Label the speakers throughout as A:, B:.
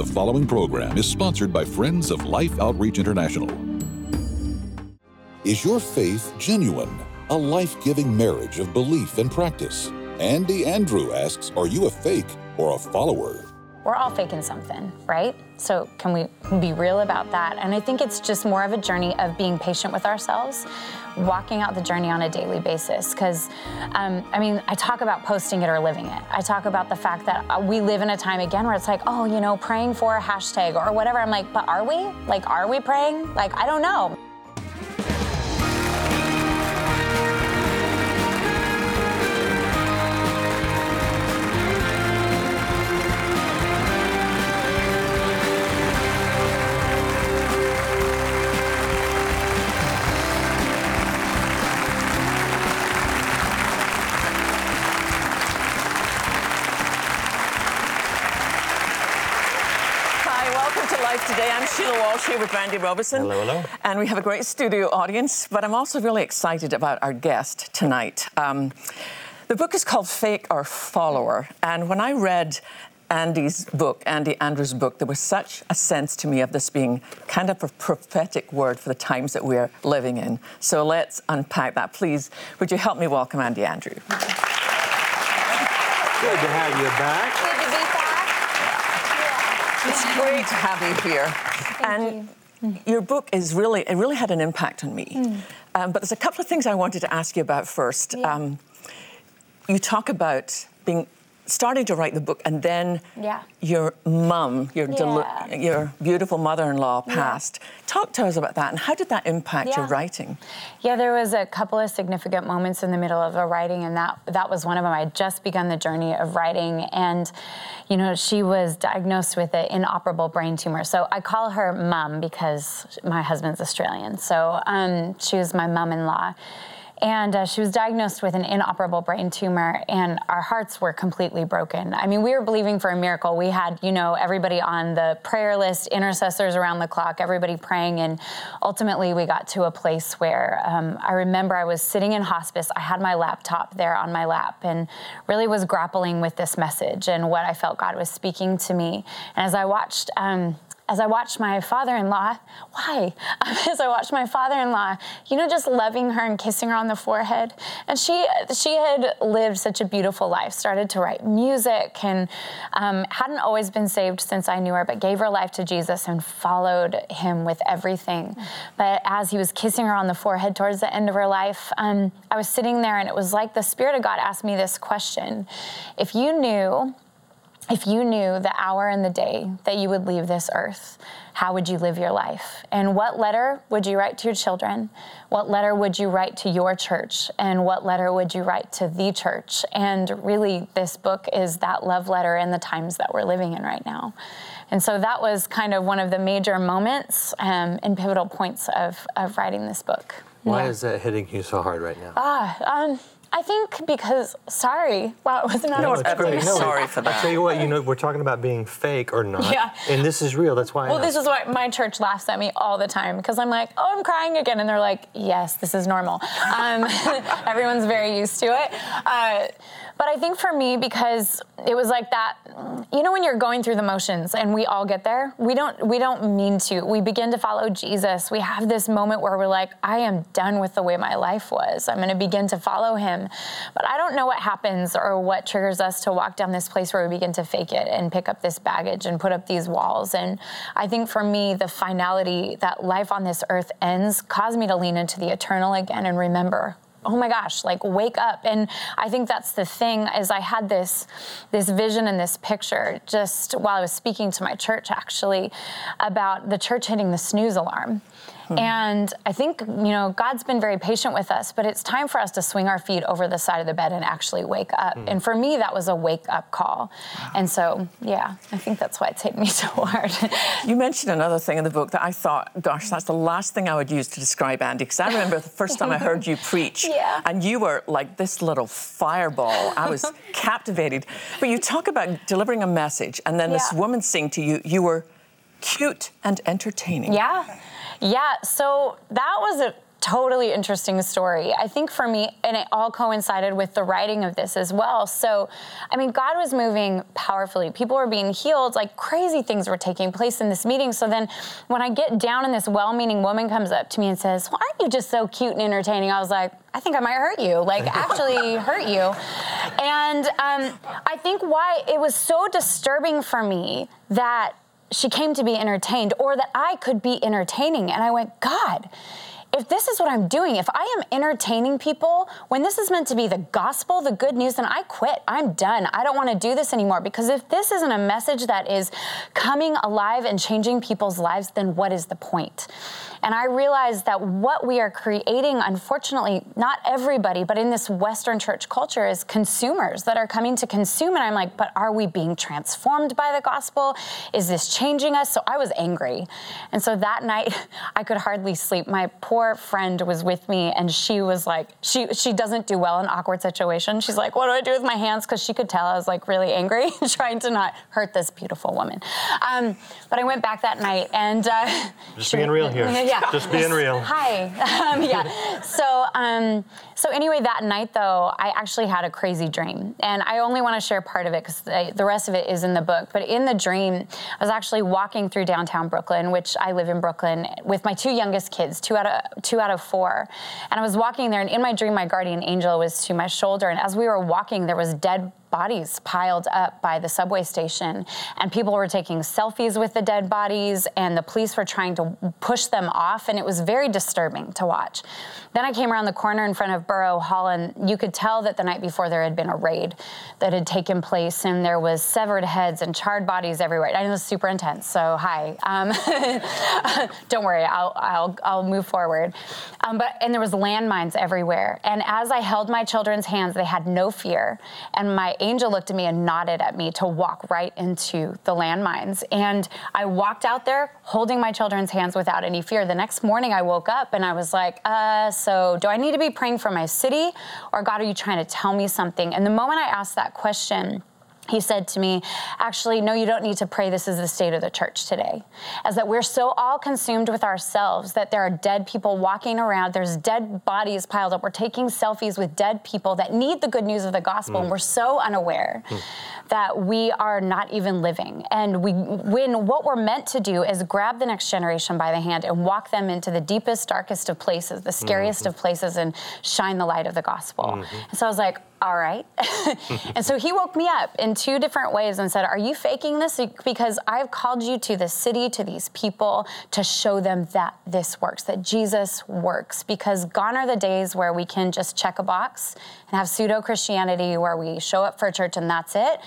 A: The following program is sponsored by Friends of Life Outreach International. Is your faith genuine? A life giving marriage of belief and practice? Andi Andrew asks Are you a fake or a follower?
B: We're all faking something, right? So, can we be real about that? And I think it's just more of a journey of being patient with ourselves, walking out the journey on a daily basis. Because, um, I mean, I talk about posting it or living it. I talk about the fact that uh, we live in a time again where it's like, oh, you know, praying for a hashtag or whatever. I'm like, but are we? Like, are we praying? Like, I don't know.
C: Sheila Walsh here with Randy Robison.
D: Hello, hello.
C: And we have a great studio audience, but I'm also really excited about our guest tonight. Um, the book is called Fake or Follower, and when I read Andi's book, Andi Andrews' book, there was such a sense to me of this being kind of a prophetic word for the times that we're living in. So let's unpack that. Please, would you help me welcome Andi Andrew? Good to
D: have you back.
B: Good to be
C: back. It's great to have you here and you. your book is really it really had an impact on me. Mm. Um, but there's a couple of things I wanted to ask you about first. Yeah. Um, you talk about being starting to write the book, and then
B: yeah.
C: your mum, your yeah. deli- your beautiful mother-in-law, passed. Yeah. Talk to us about that, and how did that impact your writing?
B: Yeah, there was a couple of significant moments in the middle of a writing, and that that was one of them. I had just begun the journey of writing, and you know, she was diagnosed with an inoperable brain tumor. So I call her mum because my husband's Australian. So um, she was my mum-in-law and uh, she was diagnosed with an inoperable brain tumor, and our hearts were completely broken. I mean, we were believing for a miracle. We had, you know, everybody on the prayer list, intercessors around the clock, everybody praying, and ultimately we got to a place where um, I remember I was sitting in hospice. I had my laptop there on my lap, and really was grappling with this message and what I felt God was speaking to me. And as I watched. Um, as I watched my father in law, why? as I watched my father in law, you know, just loving her and kissing her on the forehead. And she, she had lived such a beautiful life, started to write music, and um, hadn't always been saved since I knew her, but gave her life to Jesus and followed him with everything. But as he was kissing her on the forehead towards the end of her life, um, I was sitting there and it was like the Spirit of God asked me this question If you knew, if you knew the hour and the day that you would leave this earth, how would you live your life? And what letter would you write to your children? What letter would you write to your church? And what letter would you write to the church? And really, this book is that love letter in the times that we're living in right now. And so that was kind of one of the major moments um, and pivotal points of, of writing this book.
D: Why yeah. is that hitting you so hard right now?
B: Ah, um, I think because sorry, wow, it wasn't
C: no, it's. No, sorry for that.
D: I tell you what, you know, we're talking about being fake or not.
B: Yeah.
D: And this is real. That's why.
B: Well, this is why my church laughs at me all the time because I'm like, oh, I'm crying again, and they're like, yes, this is normal. Um, everyone's very used to it. Uh, but I think for me, because it was like that, you know, when you're going through the motions, and we all get there, we don't we don't mean to. We begin to follow Jesus. We have this moment where we're like, I am done with the way my life was. I'm going to begin to follow Him. But I don't know what happens or what triggers us to walk down this place where we begin to fake it and pick up this baggage and put up these walls. And I think for me, the finality that life on this earth ends caused me to lean into the eternal again and remember oh my gosh like wake up. And i think that's the thing is i had this this vision and this picture just while i was speaking to my church actually about the church hitting the snooze alarm Hmm. And I think, you know, God's been very patient with us, but it's time for us to swing our feet over the side of the bed and actually wake up. Hmm. And for me, that was a wake up call. Wow. And so, yeah, I think that's why it's hit me so hard.
C: you mentioned another thing in the book that I thought, gosh, that's the last thing I would use to describe Andi, because I remember the first time I heard you preach,
B: yeah.
C: and you were like this little fireball. I was captivated. But you talk about delivering a message, and then yeah. this woman saying to you, you were cute and entertaining.
B: Yeah. Yeah, so that was a totally interesting story. I think for me, and it all coincided with the writing of this as well. So, I mean, God was moving powerfully. People were being healed, like crazy things were taking place in this meeting. So then when I get down and this well meaning woman comes up to me and says, Well, aren't you just so cute and entertaining? I was like, I think I might hurt you, like actually hurt you. And um, I think why it was so disturbing for me that she came to be entertained or that I could be entertaining. And I went, God, if this is what I'm doing, if I am entertaining people when this is meant to be the gospel, the good news, then I quit. I'm done. I don't want to do this anymore because if this isn't a message that is coming alive and changing people's lives, then what is the point? And I realized that what we are creating, unfortunately, not everybody, but in this Western church culture, is consumers that are coming to consume. And I'm like, but are we being transformed by the gospel? Is this changing us? So I was angry. And so that night, I could hardly sleep. My poor friend was with me, and she was like, she, she doesn't do well in awkward situations. She's like, what do I do with my hands? Because she could tell I was like really angry, trying to not hurt this beautiful woman. Um, but I went back that night and. Uh,
D: Just being real here.
B: Yeah.
D: Just being real.
B: Hi. Um, yeah. So, um, so anyway, that night though, I actually had a crazy dream, and I only want to share part of it because the, rest of it is in the book. But in the dream, I was actually walking through downtown Brooklyn, which I live in Brooklyn, with my two youngest kids, two out of two out of four, and I was walking there, and in my dream, my guardian angel was to my shoulder, and as we were walking, there was dead bodies piled up by the subway station. And people were taking selfies with the dead bodies and the police were trying to push them off and it was very disturbing to watch. Then i came around the corner in front of borough hall and you could tell that the night before there had been a raid that had taken place and there was severed heads and charred bodies everywhere. And it was super intense so hi. Um, don't worry I'll, I'll, I'll move forward. Um, but and there was landmines everywhere. And as i held my children's hands they had no fear. And my angel looked at me and nodded at me to walk right into the landmines. And I walked out there holding my children's hands without any fear. The next morning, I woke up and I was like, uh, so do I need to be praying for my city? Or God, are you trying to tell me something? And the moment I asked that question, he said to me, Actually, no, you don't need to pray. This is the state of the church today. As that we're so all consumed with ourselves that there are dead people walking around, there's dead bodies piled up. We're taking selfies with dead people that need the good news of the gospel, mm. and we're so unaware mm. that we are not even living. And we, when what we're meant to do is grab the next generation by the hand and walk them into the deepest, darkest of places, the scariest mm-hmm. of places, and shine the light of the gospel. Mm-hmm. And so I was like, all right. and so he woke me up in two different ways and said, Are you faking this? Because I've called you to the city, to these people, to show them that this works, that Jesus works. Because gone are the days where we can just check a box and have pseudo Christianity where we show up for church and that's it.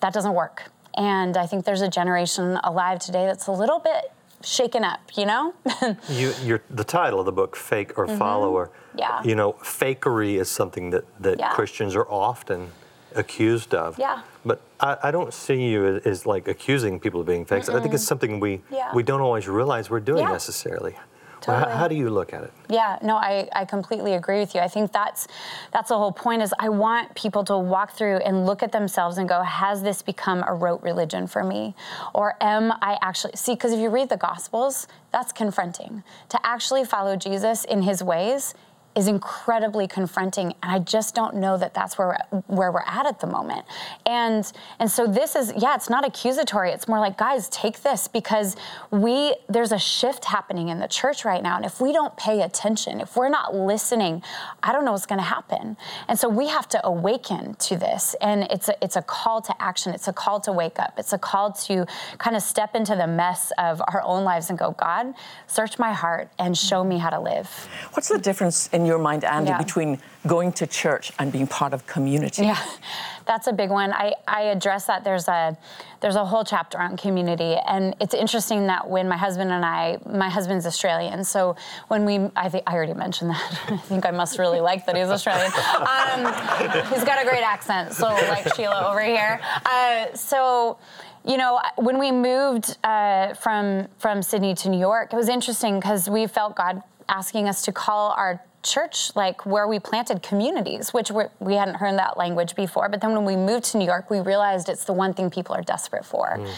B: That doesn't work. And I think there's a generation alive today that's a little bit shaken up, you know?
D: you, the title of the book, Fake or mm-hmm. Follower.
B: Yeah.
D: You know, fakery is something that, that yeah. Christians are often accused of.
B: Yeah.
D: But I, I don't see you as, as, like accusing people of being fakes. Mm-mm. I think it's something we yeah. we don't always realize we're doing yeah. necessarily. Totally. How, how, do you look at it?
B: Yeah, no, I, I completely agree with you. I think that's that's the whole point is I want people to walk through and look at themselves and go, has this become a rote religion for me? Or am I actually see, because if you read the gospels, that's confronting. To actually follow Jesus in his ways is incredibly confronting and i just don't know that that's where we're, where we're at at the moment. And and so this is yeah it's not accusatory. It's more like guys take this because we there's a shift happening in the church right now and if we don't pay attention if we're not listening i don't know what's going to happen. And so we have to awaken to this and it's a it's a call to action. It's a call to wake up. It's a call to kind of step into the mess of our own lives and go god search my heart and show me how to live.
C: What's the difference in your mind, Andi, yeah. between going to church and being part of community?
B: Yeah, that's a big one. I, I address that. There's a there's a whole chapter on community, and it's interesting that when my husband and I, my husband's Australian, so when we, I think I already mentioned that. I think I must really like that he's Australian. Um, he's got a great accent, so like Sheila over here. Uh, so you know, when we moved uh, from from Sydney to New York, it was interesting because we felt God asking us to call our church like where we planted communities which we hadn't heard that language before but then when we moved to new york we realized it's the one thing people are desperate for mm.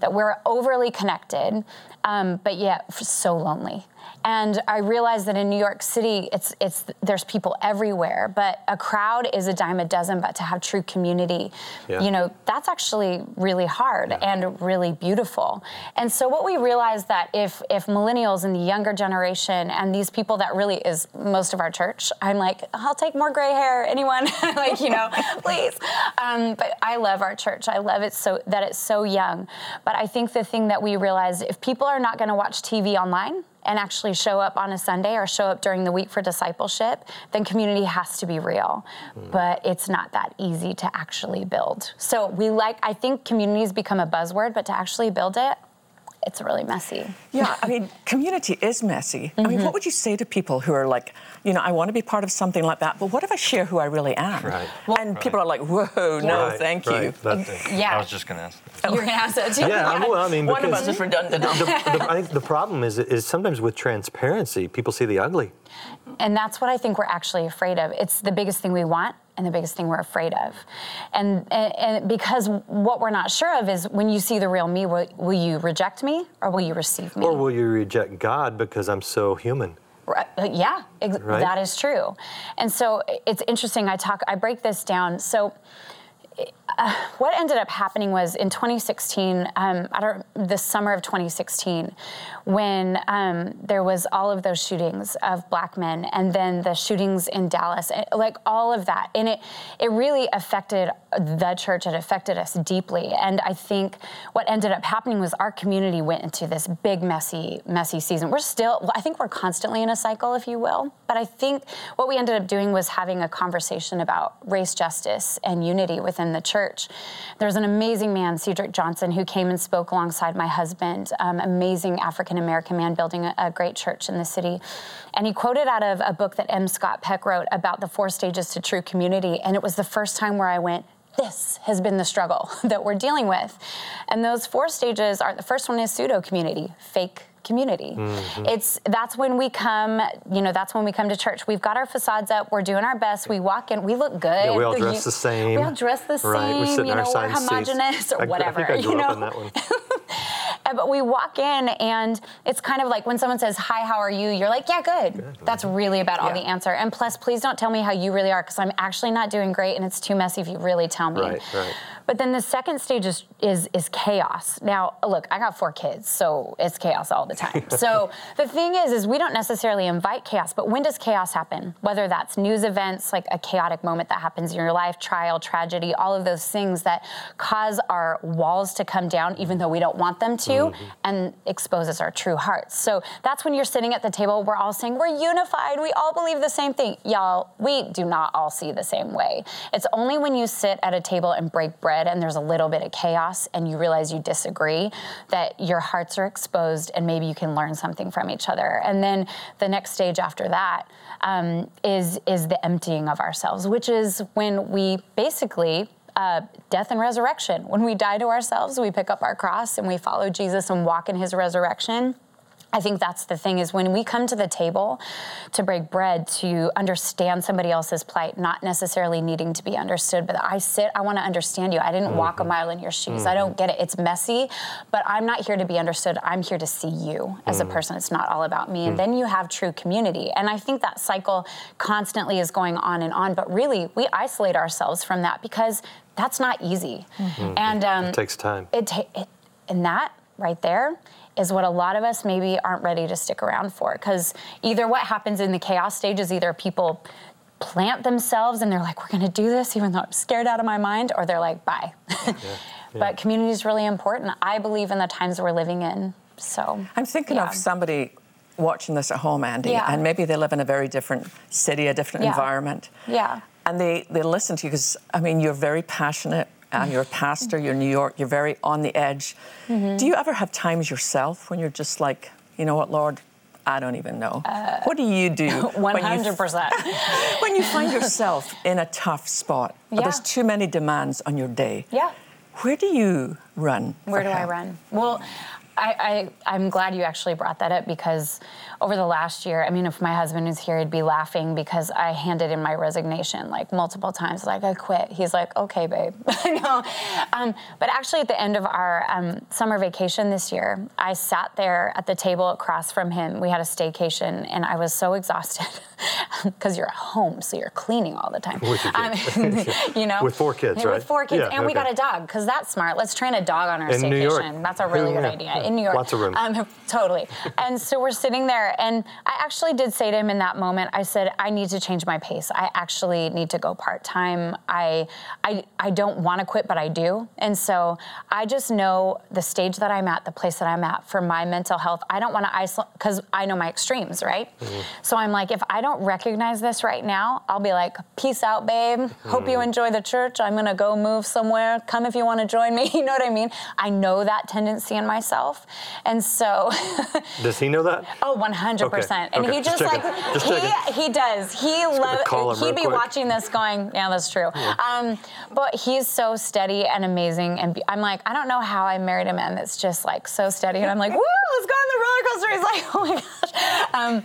B: that we're overly connected um, but yet so lonely And I realized that in New York City, it's it's there's people everywhere, but a crowd is a dime a dozen. But to have true community, yeah. you know, that's actually really hard yeah. and really beautiful. And so what we realized that if if millennials and the younger generation and these people that really is most of our church, I'm like, I'll take more gray hair. Anyone, like you know, please. Um, but I love our church. I love it so that it's so young. But I think the thing that we realized, if people are not going to watch TV online and actually show up on a Sunday or show up during the week for discipleship, then community has to be real. Mm. But it's not that easy to actually build. So we like, I think communities become a buzzword, but to actually build it, it's really messy.
C: Yeah, I mean, community is messy. Mm-hmm. I mean, mm-hmm. what would you say to people who are like, you know, I want to be part of something like that, but what if I share who I really am?
D: Right.
C: Well, and right. people are like, whoa, yeah. no, right, thank you.
E: Yeah. I was just going to ask.
B: That. You were going to ask that too.
D: Yeah, yeah. well, I mean,
C: one of us is redundant.
D: The, the, I think the problem is, is sometimes with transparency, people see the ugly.
B: And that's what I think we're actually afraid of. It's the biggest thing we want and the biggest thing we're afraid of. And, and, and, because what we're not sure of is when you see the real me, will, will you reject me or will you receive me?
D: Or will you reject God because I'm so human?
B: Right, yeah, ex- right? that is true. And so it's interesting. I talk, I break this down. So what ended up happening was in 2016, um, I don't, the summer of 2016, when um, there was all of those shootings of black men, and then the shootings in Dallas, eh, like all of that, and it it really affected the church. It affected us deeply, and I think what ended up happening was our community went into this big messy messy season. We're still, I think, we're constantly in a cycle, if you will. But I think what we ended up doing was having a conversation about race justice and unity within the church. There's an amazing man, Cedric Johnson, who came and spoke alongside my husband, um, amazing African American man building a, a great church in the city. And he quoted out of a book that M. Scott Peck wrote about the four stages to true community. And it was the first time where I went, this has been the struggle that we're dealing with. And those four stages are the first one is pseudo community, fake community. Mm-hmm. It's that's when we come, you know, that's when we come to church. We've got our facades up, we're doing our best, we walk in, we look good.
D: Yeah, we all dress the same.
B: We all dress the same, right. we're you know, we're homogenous or whatever.
D: I, I
B: you
D: know?
B: but we walk in and it's kind of like when someone says, Hi, how are you? You're like, Yeah, good. good. That's really about yeah. all the answer. And plus, please don't tell me how you really are because I'm actually not doing great and it's too messy if you really tell me.
D: Right, right.
B: But then the second stage is, is, is chaos. Now, look, I got four kids, so it's chaos all the time. so the thing is, is we don't necessarily invite chaos, but when does chaos happen? Whether that's news events, like a chaotic moment that happens in your life, trial, tragedy, all of those things that cause our walls to come down, even though we don't want them to, mm-hmm. and exposes our true hearts. So that's when you're sitting at the table, we're all saying, we're unified, we all believe the same thing. Y'all, we do not all see the same way. It's only when you sit at a table and break bread bread and there's a little bit of chaos and you realize you disagree, that your hearts are exposed and maybe you can learn something from each other. And then the next stage after that um, is is the emptying of ourselves, which is when we basically uh, death and resurrection. When we die to ourselves, we pick up our cross and we follow Jesus and walk in his resurrection. I think that's the thing is when we come to the table to break bread to understand somebody else's plight, not necessarily needing to be understood, but I sit, I want to understand you. I didn't mm-hmm. walk a mm-hmm. mile in your shoes. Mm-hmm. I don't get it. It's messy, but I'm not here to be understood. I'm here to see you as mm-hmm. a person. It's not all about me. And mm. then you have true community. And I think that cycle constantly is going on and on, but really we isolate ourselves from that because that's not easy.
D: Mm-hmm. And um, it takes time.
B: It, ta- it and that right there is what a lot of us maybe aren't ready to stick around for. Because either what happens in the chaos stage is either people plant themselves and they're like, we're going to do this even though I'm scared out of my mind, or they're like, bye. Yeah, yeah. but community is really important. I believe in the times we're living in. So
C: I'm thinking yeah. of somebody watching this at home, Andi, and maybe they live in a very different city, a different environment.
B: Yeah.
C: And they, they listen to you because, I mean, you're very passionate um, you're a pastor, you're in New York, you're very on the edge. Mm-hmm. Do you ever have times yourself when you're just like, you know what, Lord, I don't even know. Uh, what do you do? 100%.
B: When
C: you, when you find yourself in a tough spot, yeah. there's too many demands on your day.
B: Yeah.
C: Where do you run?
B: Where do
C: help?
B: I run? Well, I, I, am glad you actually brought that up because over the last year, I mean, if my husband was here, he'd be laughing because I handed in my resignation like multiple times, like I quit. He's like, okay, babe. no. Um, but actually, at the end of our um, summer vacation this year, I sat there at the table across from him. We had a staycation, and I was so exhausted because you're at home, so you're cleaning all the time.
D: Um,
B: you know,
D: with four kids, right?
B: With four kids, yeah, and okay. we got a dog because that's smart. Let's train a dog on our
D: in
B: staycation. That's a really good idea in New York.
D: Lots of room. Um,
B: totally. and so we're sitting there, and I actually did say to him in that moment, I said, I need to change my pace. I actually need to go part time. I, I, I don't want to quit, but I do. And so I just know the stage that I'm at, the place that I'm at for my mental health. I don't want to isolate because I know my extremes, right? Mm-hmm. So I'm like, if I don't recognize this right now, I'll be like, peace out, babe. Mm-hmm. Hope you enjoy the church. I'm going to go move somewhere. Come if you want to join me. You know what I mean? I know that tendency in myself. And so.
D: Does he know that?
B: Oh, 100%.
D: Okay.
B: And
D: okay.
B: he just,
D: just
B: like,
D: just
B: he, he does. He loves, he'd be quick. watching this going, yeah, that's true. Yeah. Um, but he's so steady and amazing. And I'm like, I don't know how I married a man that's just like so steady. And I'm like, woo, let's go on the roller coaster. He's like, oh my gosh. Um,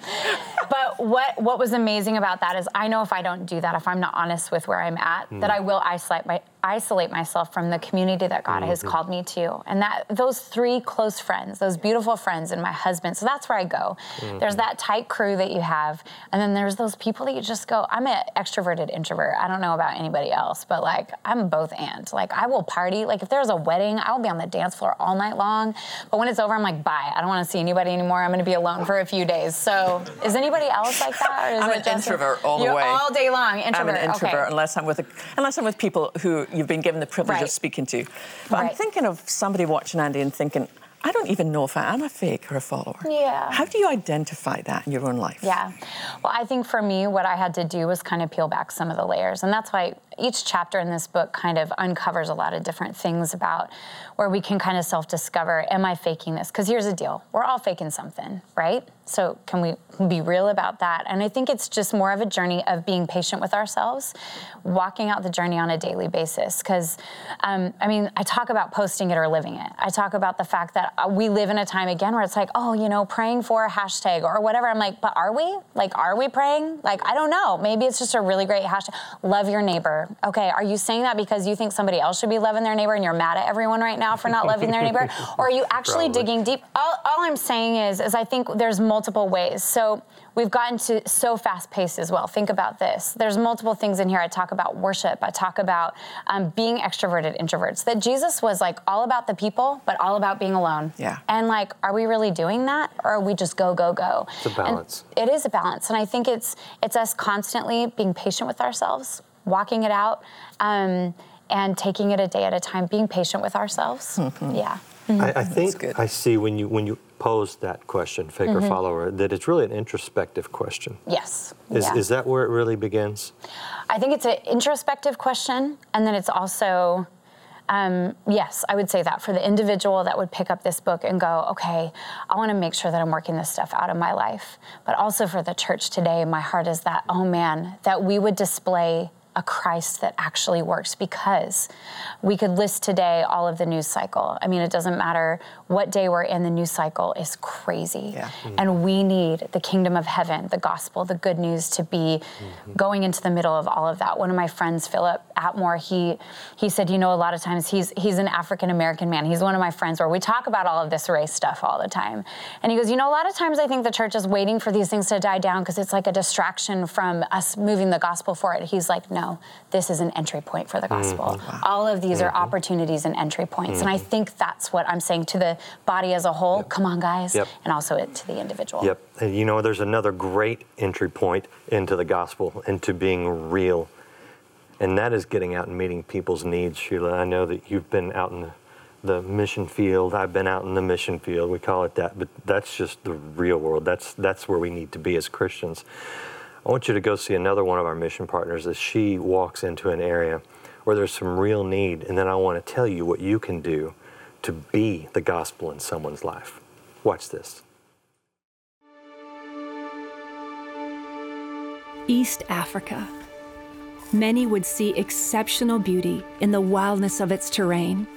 B: but what, what was amazing about that is I know if I don't do that, if I'm not honest with where I'm at, mm. that I will isolate my, isolate myself from the community that God mm-hmm. has called me to. And that those three close friends, those beautiful friends and my husband. So that's where I go. Mm-hmm. There's that tight crew that you have, and then there's those people that you just go, I'm an extroverted introvert. I don't know about anybody else, but like I'm both and. Like I will party. Like if there's a wedding, I will be on the dance floor all night long. But when it's over, I'm like, bye. I don't want to see anybody anymore. I'm going to be alone for a few days. So is anybody else like that?
C: Or is I'm it an introvert all
B: the
C: way.
B: All day long. Introvert.
C: I'm an introvert
B: okay.
C: unless I'm with a, unless I'm with people who you've been given the privilege right. of speaking to. But right. I'm thinking of somebody watching Andi and thinking, I don't even know if I am a fake or a follower.
B: Yeah.
C: How do you identify that in your own life?
B: Yeah. Well, I think for me, what I had to do was kind of peel back some of the layers. And that's why each chapter in this book kind of uncovers a lot of different things about where we can kind of self discover Am I faking this? Because here's the deal we're all faking something, right? So, can we be real about that? And I think it's just more of a journey of being patient with ourselves, walking out the journey on a daily basis. Because, um, I mean, I talk about posting it or living it. I talk about the fact that uh, we live in a time again where it's like, oh, you know, praying for a hashtag or whatever. I'm like, but are we? Like, are we praying? Like, I don't know. Maybe it's just a really great hashtag. Love your neighbor. Okay, are you saying that because you think somebody else should be loving their neighbor and you're mad at everyone right now for not loving their neighbor? Or are you actually Probably. digging deep? All, all I'm saying is, is I think there's multiple ways. So we've gotten to so fast paced as well. Think about this. There's multiple things in here. I talk about worship. I talk about um, being extroverted introverts. That Jesus was like all about the people, but all about being alone.
C: Yeah.
B: And like, are we really doing that, or are we just go go go?
D: It's a balance.
B: And it is a balance, and I think it's it's us constantly being patient with ourselves, walking it out. Um, and taking it a day at a time, being patient with ourselves. Mm-hmm. Yeah.
D: Mm-hmm. I, I, think I see when you when you pose that question, fake mm-hmm. or follower, that it's really an introspective question.
B: Yes.
D: Is,
B: yeah.
D: is that where it really begins?
B: I think it's an introspective question, and then it's also, um, yes, I would say that for the individual that would pick up this book and go, okay, I want to make sure that I'm working this stuff out of my life. But also for the church today, my heart is that, oh man, that we would display a Christ that actually works because we could list today all of the news cycle. I mean, it doesn't matter what day we're in, the news cycle is crazy.
C: Yeah. Mm-hmm.
B: And we need the kingdom of heaven, the gospel, the good news to be mm-hmm. going into the middle of all of that. One of my friends, Philip Atmore, he he said, you know, a lot of times he's he's an African American man. He's one of my friends where we talk about all of this race stuff all the time. And he goes, you know, a lot of times I think the church is waiting for these things to die down because it's like a distraction from us moving the gospel forward. He's like, no, this is an entry point for the gospel. Mm-hmm. All of these mm-hmm. are opportunities and entry points. Mm-hmm. And I mm-hmm. think that's what I'm saying to the body as a whole. Yep. Come on, guys.
D: Yep.
B: And also to the individual.
D: Yep. And you know, there's another great entry point into the gospel, into being real. And that is getting out and meeting people's needs, Sheila. I know that you've been out in the mission field. I've been out in the mission field. We call it that, but that's just the real world. That's that's where we need to be as Christians. I want you to go see another one of our mission partners as she walks into an area where there's some real need, and then I want to tell you what you can do to be the gospel in someone's life. Watch this.
F: East Africa. Many would see exceptional beauty in the wildness of its terrain.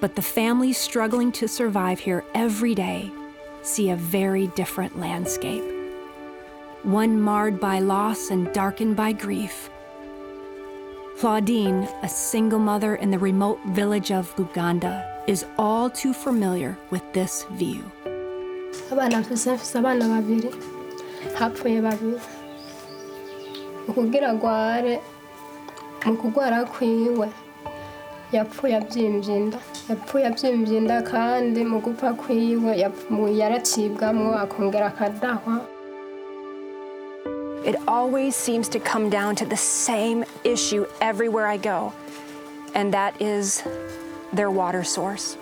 F: But the families struggling to survive here every day see a very different landscape. One marred by loss and darkened by grief. Claudine, a single mother in the remote village of Luganda, is all too familiar with this view.
G: Abana mfise mfise abana babiri hapfuye babiri ukugira agware mu kwiwe. Yapfuye abyimvye inda. Yapfuye abyimvye inda kandi mu gupfa kwiwe. Yaracibwamwo akongera akadahwa.
H: It always seems to come down to the same issue everywhere I go, and that is their water source.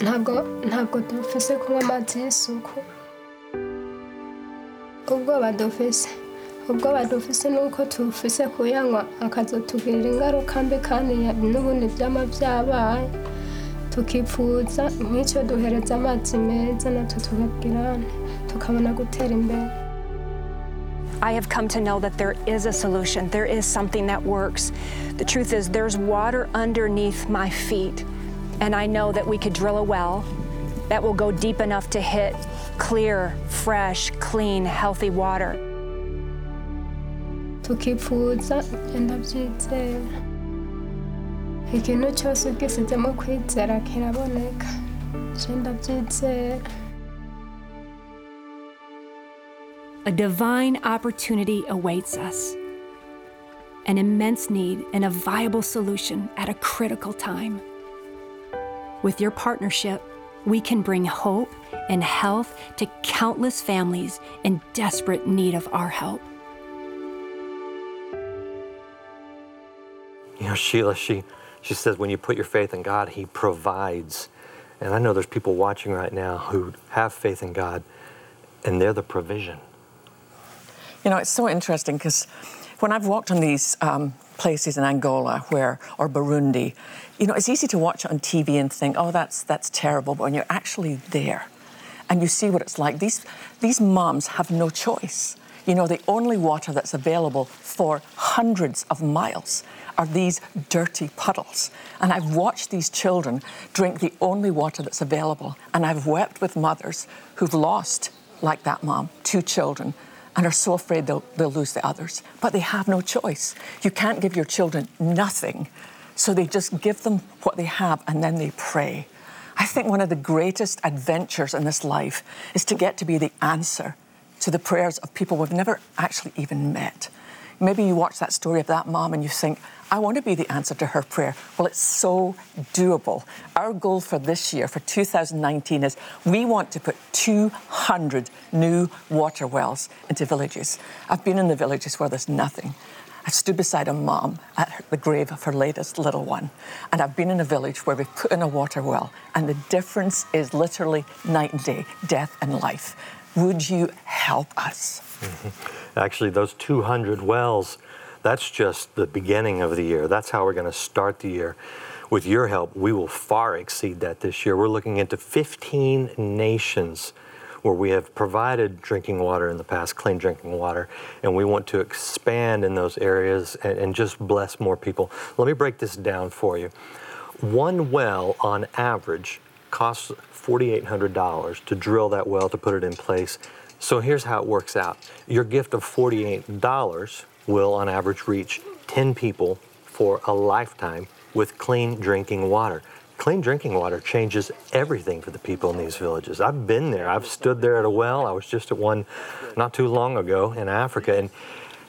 G: ntabwo ntabwo dufise kunywa amazi y'isuku. Ubwoba dufise tufise kuyanywa akazotugirira ingaruka mbi kandi n'ubundi byama byabaye tukipfuza nk'icyo duhereza amazi meza natwe tukabona gutera imbere
H: I have come to know that there is a solution. There is something that works. The truth is, there's water underneath my feet, and I know that we could drill a well that will go deep enough to hit clear, fresh, clean, healthy water.
G: Genda byizera
F: A divine opportunity awaits us. An immense need and a viable solution at a critical time. With your partnership, we can bring hope and health to countless families in desperate need of our help.
D: You know, Sheila, she, she says when you put your faith in God, He provides. And I know there's people watching right now who have faith in God, and they're the provision.
C: You know, it's so interesting because when I've walked on these um, places in Angola where, or Burundi, you know, it's easy to watch it on TV and think, oh, that's, that's terrible. But when you're actually there and you see what it's like, these, these moms have no choice. You know, the only water that's available for hundreds of miles are these dirty puddles. And I've watched these children drink the only water that's available. And I've wept with mothers who've lost, like that mom, two children and are so afraid they'll, they'll lose the others. But they have no choice. You can't give your children nothing. So they just give them what they have and then they pray. I think one of the greatest adventures in this life is to get to be the answer to the prayers of people we've never actually even met. Maybe you watch that story of that mom and you think, I want to be the answer to her prayer. Well, it's so doable. Our goal for this year, for 2019, is we want to put 200 new water wells into villages. I've been in the villages where there's nothing. I've stood beside a mom at the grave of her latest little one. And I've been in a village where we've put in a water well, and the difference is literally night and day, death and life. Would you help us?
D: Mm-hmm. Actually, those 200 wells, that's just the beginning of the year. That's how we're going to start the year. With your help, we will far exceed that this year. We're looking into 15 nations where we have provided drinking water in the past, clean drinking water, and we want to expand in those areas and, and just bless more people. Let me break this down for you. One well, on average, costs $4,800 to drill that well to put it in place. So here's how it works out your gift of $48 will, on average, reach 10 people for a lifetime with clean drinking water. Clean drinking water changes everything for the people in these villages. I've been there. I've stood there at a well. I was just at one not too long ago in Africa. And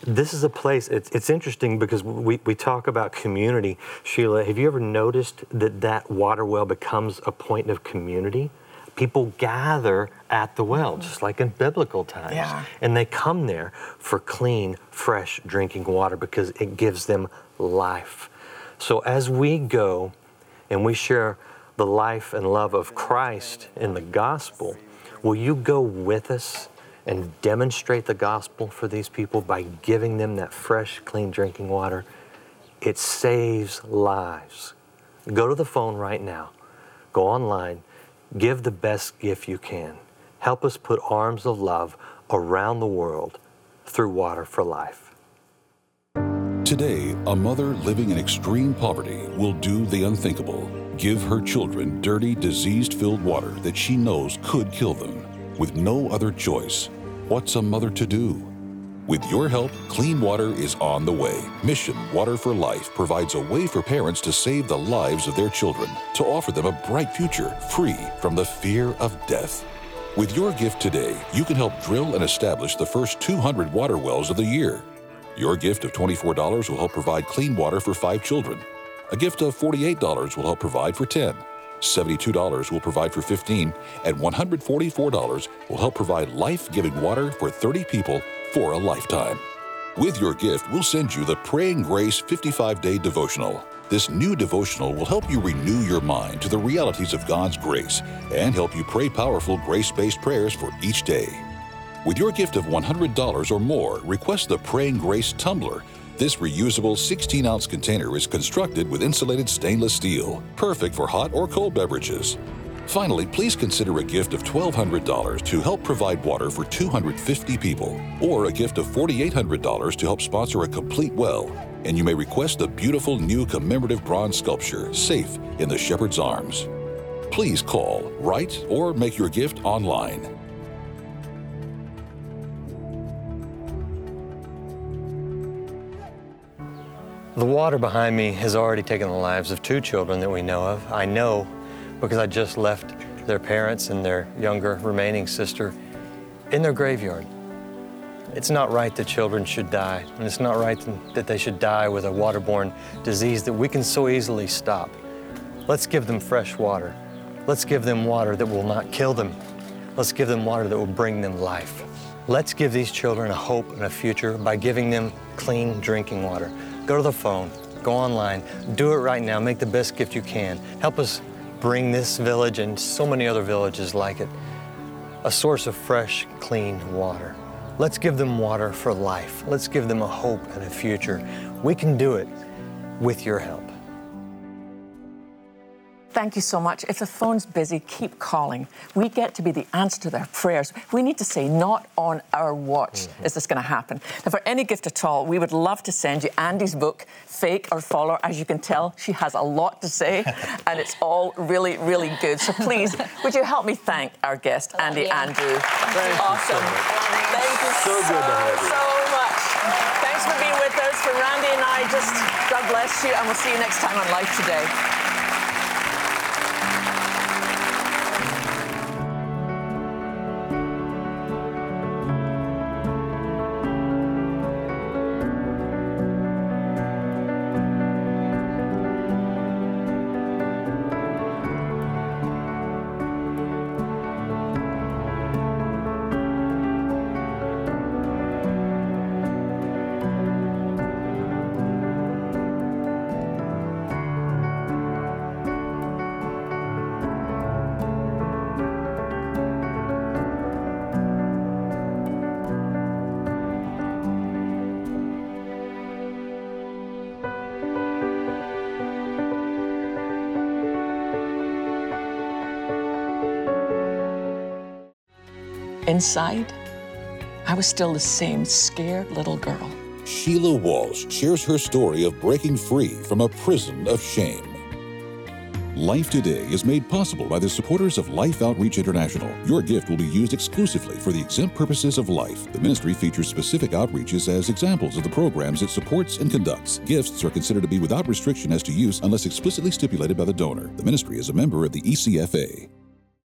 D: this is a place, it's, it's interesting because we, we talk about community. Sheila, have you ever noticed that that water well becomes a point of community? People gather at the well, mm-hmm. just like in biblical times.
C: Yeah.
D: And they come there for clean, fresh drinking water because it gives them life. So as we go and we share the life and love of Christ in the gospel, will you go with us and demonstrate the gospel for these people by giving them that fresh, clean drinking water? It saves lives. Go to the phone right now, go online, give the best gift you can. Help us put arms of love around the world through Water for Life.
A: Today, a mother living in extreme poverty will do the unthinkable give her children dirty, diseased filled water that she knows could kill them. With no other choice, what's a mother to do? With your help, clean water is on the way. Mission Water for Life provides a way for parents to save the lives of their children, to offer them a bright future free from the fear of death. With your gift today, you can help drill and establish the first 200 water wells of the year. Your gift of $24 will help provide clean water for five children. A gift of $48 will help provide for 10. $72 will provide for 15, and $144 will help provide life giving water for 30 people for a lifetime. With your gift, we'll send you the Praying Grace 55 day devotional. This new devotional will help you renew your mind to the realities of God's grace and help you pray powerful grace based prayers for each day. With your gift of $100 or more, request the Praying Grace Tumbler. This reusable 16 ounce container is constructed with insulated stainless steel, perfect for hot or cold beverages. Finally, please consider a gift of $1,200 to help provide water for 250 people, or a gift of $4,800 to help sponsor a complete well. And you may request the beautiful new commemorative bronze sculpture, Safe in the Shepherd's Arms. Please call, write, or make your gift online.
D: The water behind me has already taken the lives of two children that we know of. I know because I just left their parents and their younger remaining sister in their graveyard. It's not right that children should die, and it's not right that they should die with a waterborne disease that we can so easily stop. Let's give them fresh water. Let's give them water that will not kill them. Let's give them water that will bring them life. Let's give these children a hope and a future by giving them clean drinking water. Go to the phone, go online, do it right now. Make the best gift you can. Help us bring this village and so many other villages like it a source of fresh, clean water. Let's give them water for life. Let's give them a hope and a future. We can do it with your help.
C: Thank you so much. If the phone's busy, keep calling. We get to be the answer to their prayers. We need to say, not on our watch mm-hmm. is this going to happen. Now, for any gift at all, we would love to send you Andi's book, Fake or Follower. As you can tell, she has a lot to say, and it's all really, really good. So please, would you help me thank our guest, Andi yeah. Andrew?
D: Thank
C: awesome.
D: You so
C: Thank you
D: so,
C: so,
D: good to have you.
C: so much. Thanks for being with us. For Randy and I, just God bless you, and we'll see you next time on Life Today. Inside, I was still the same scared little girl.
A: Sheila Walsh shares her story of breaking free from a prison of shame. Life Today is made possible by the supporters of Life Outreach International. Your gift will be used exclusively for the exempt purposes of life. The ministry features specific outreaches as examples of the programs it supports and conducts. Gifts are considered to be without restriction as to use unless explicitly stipulated by the donor. The ministry is a member of the ECFA.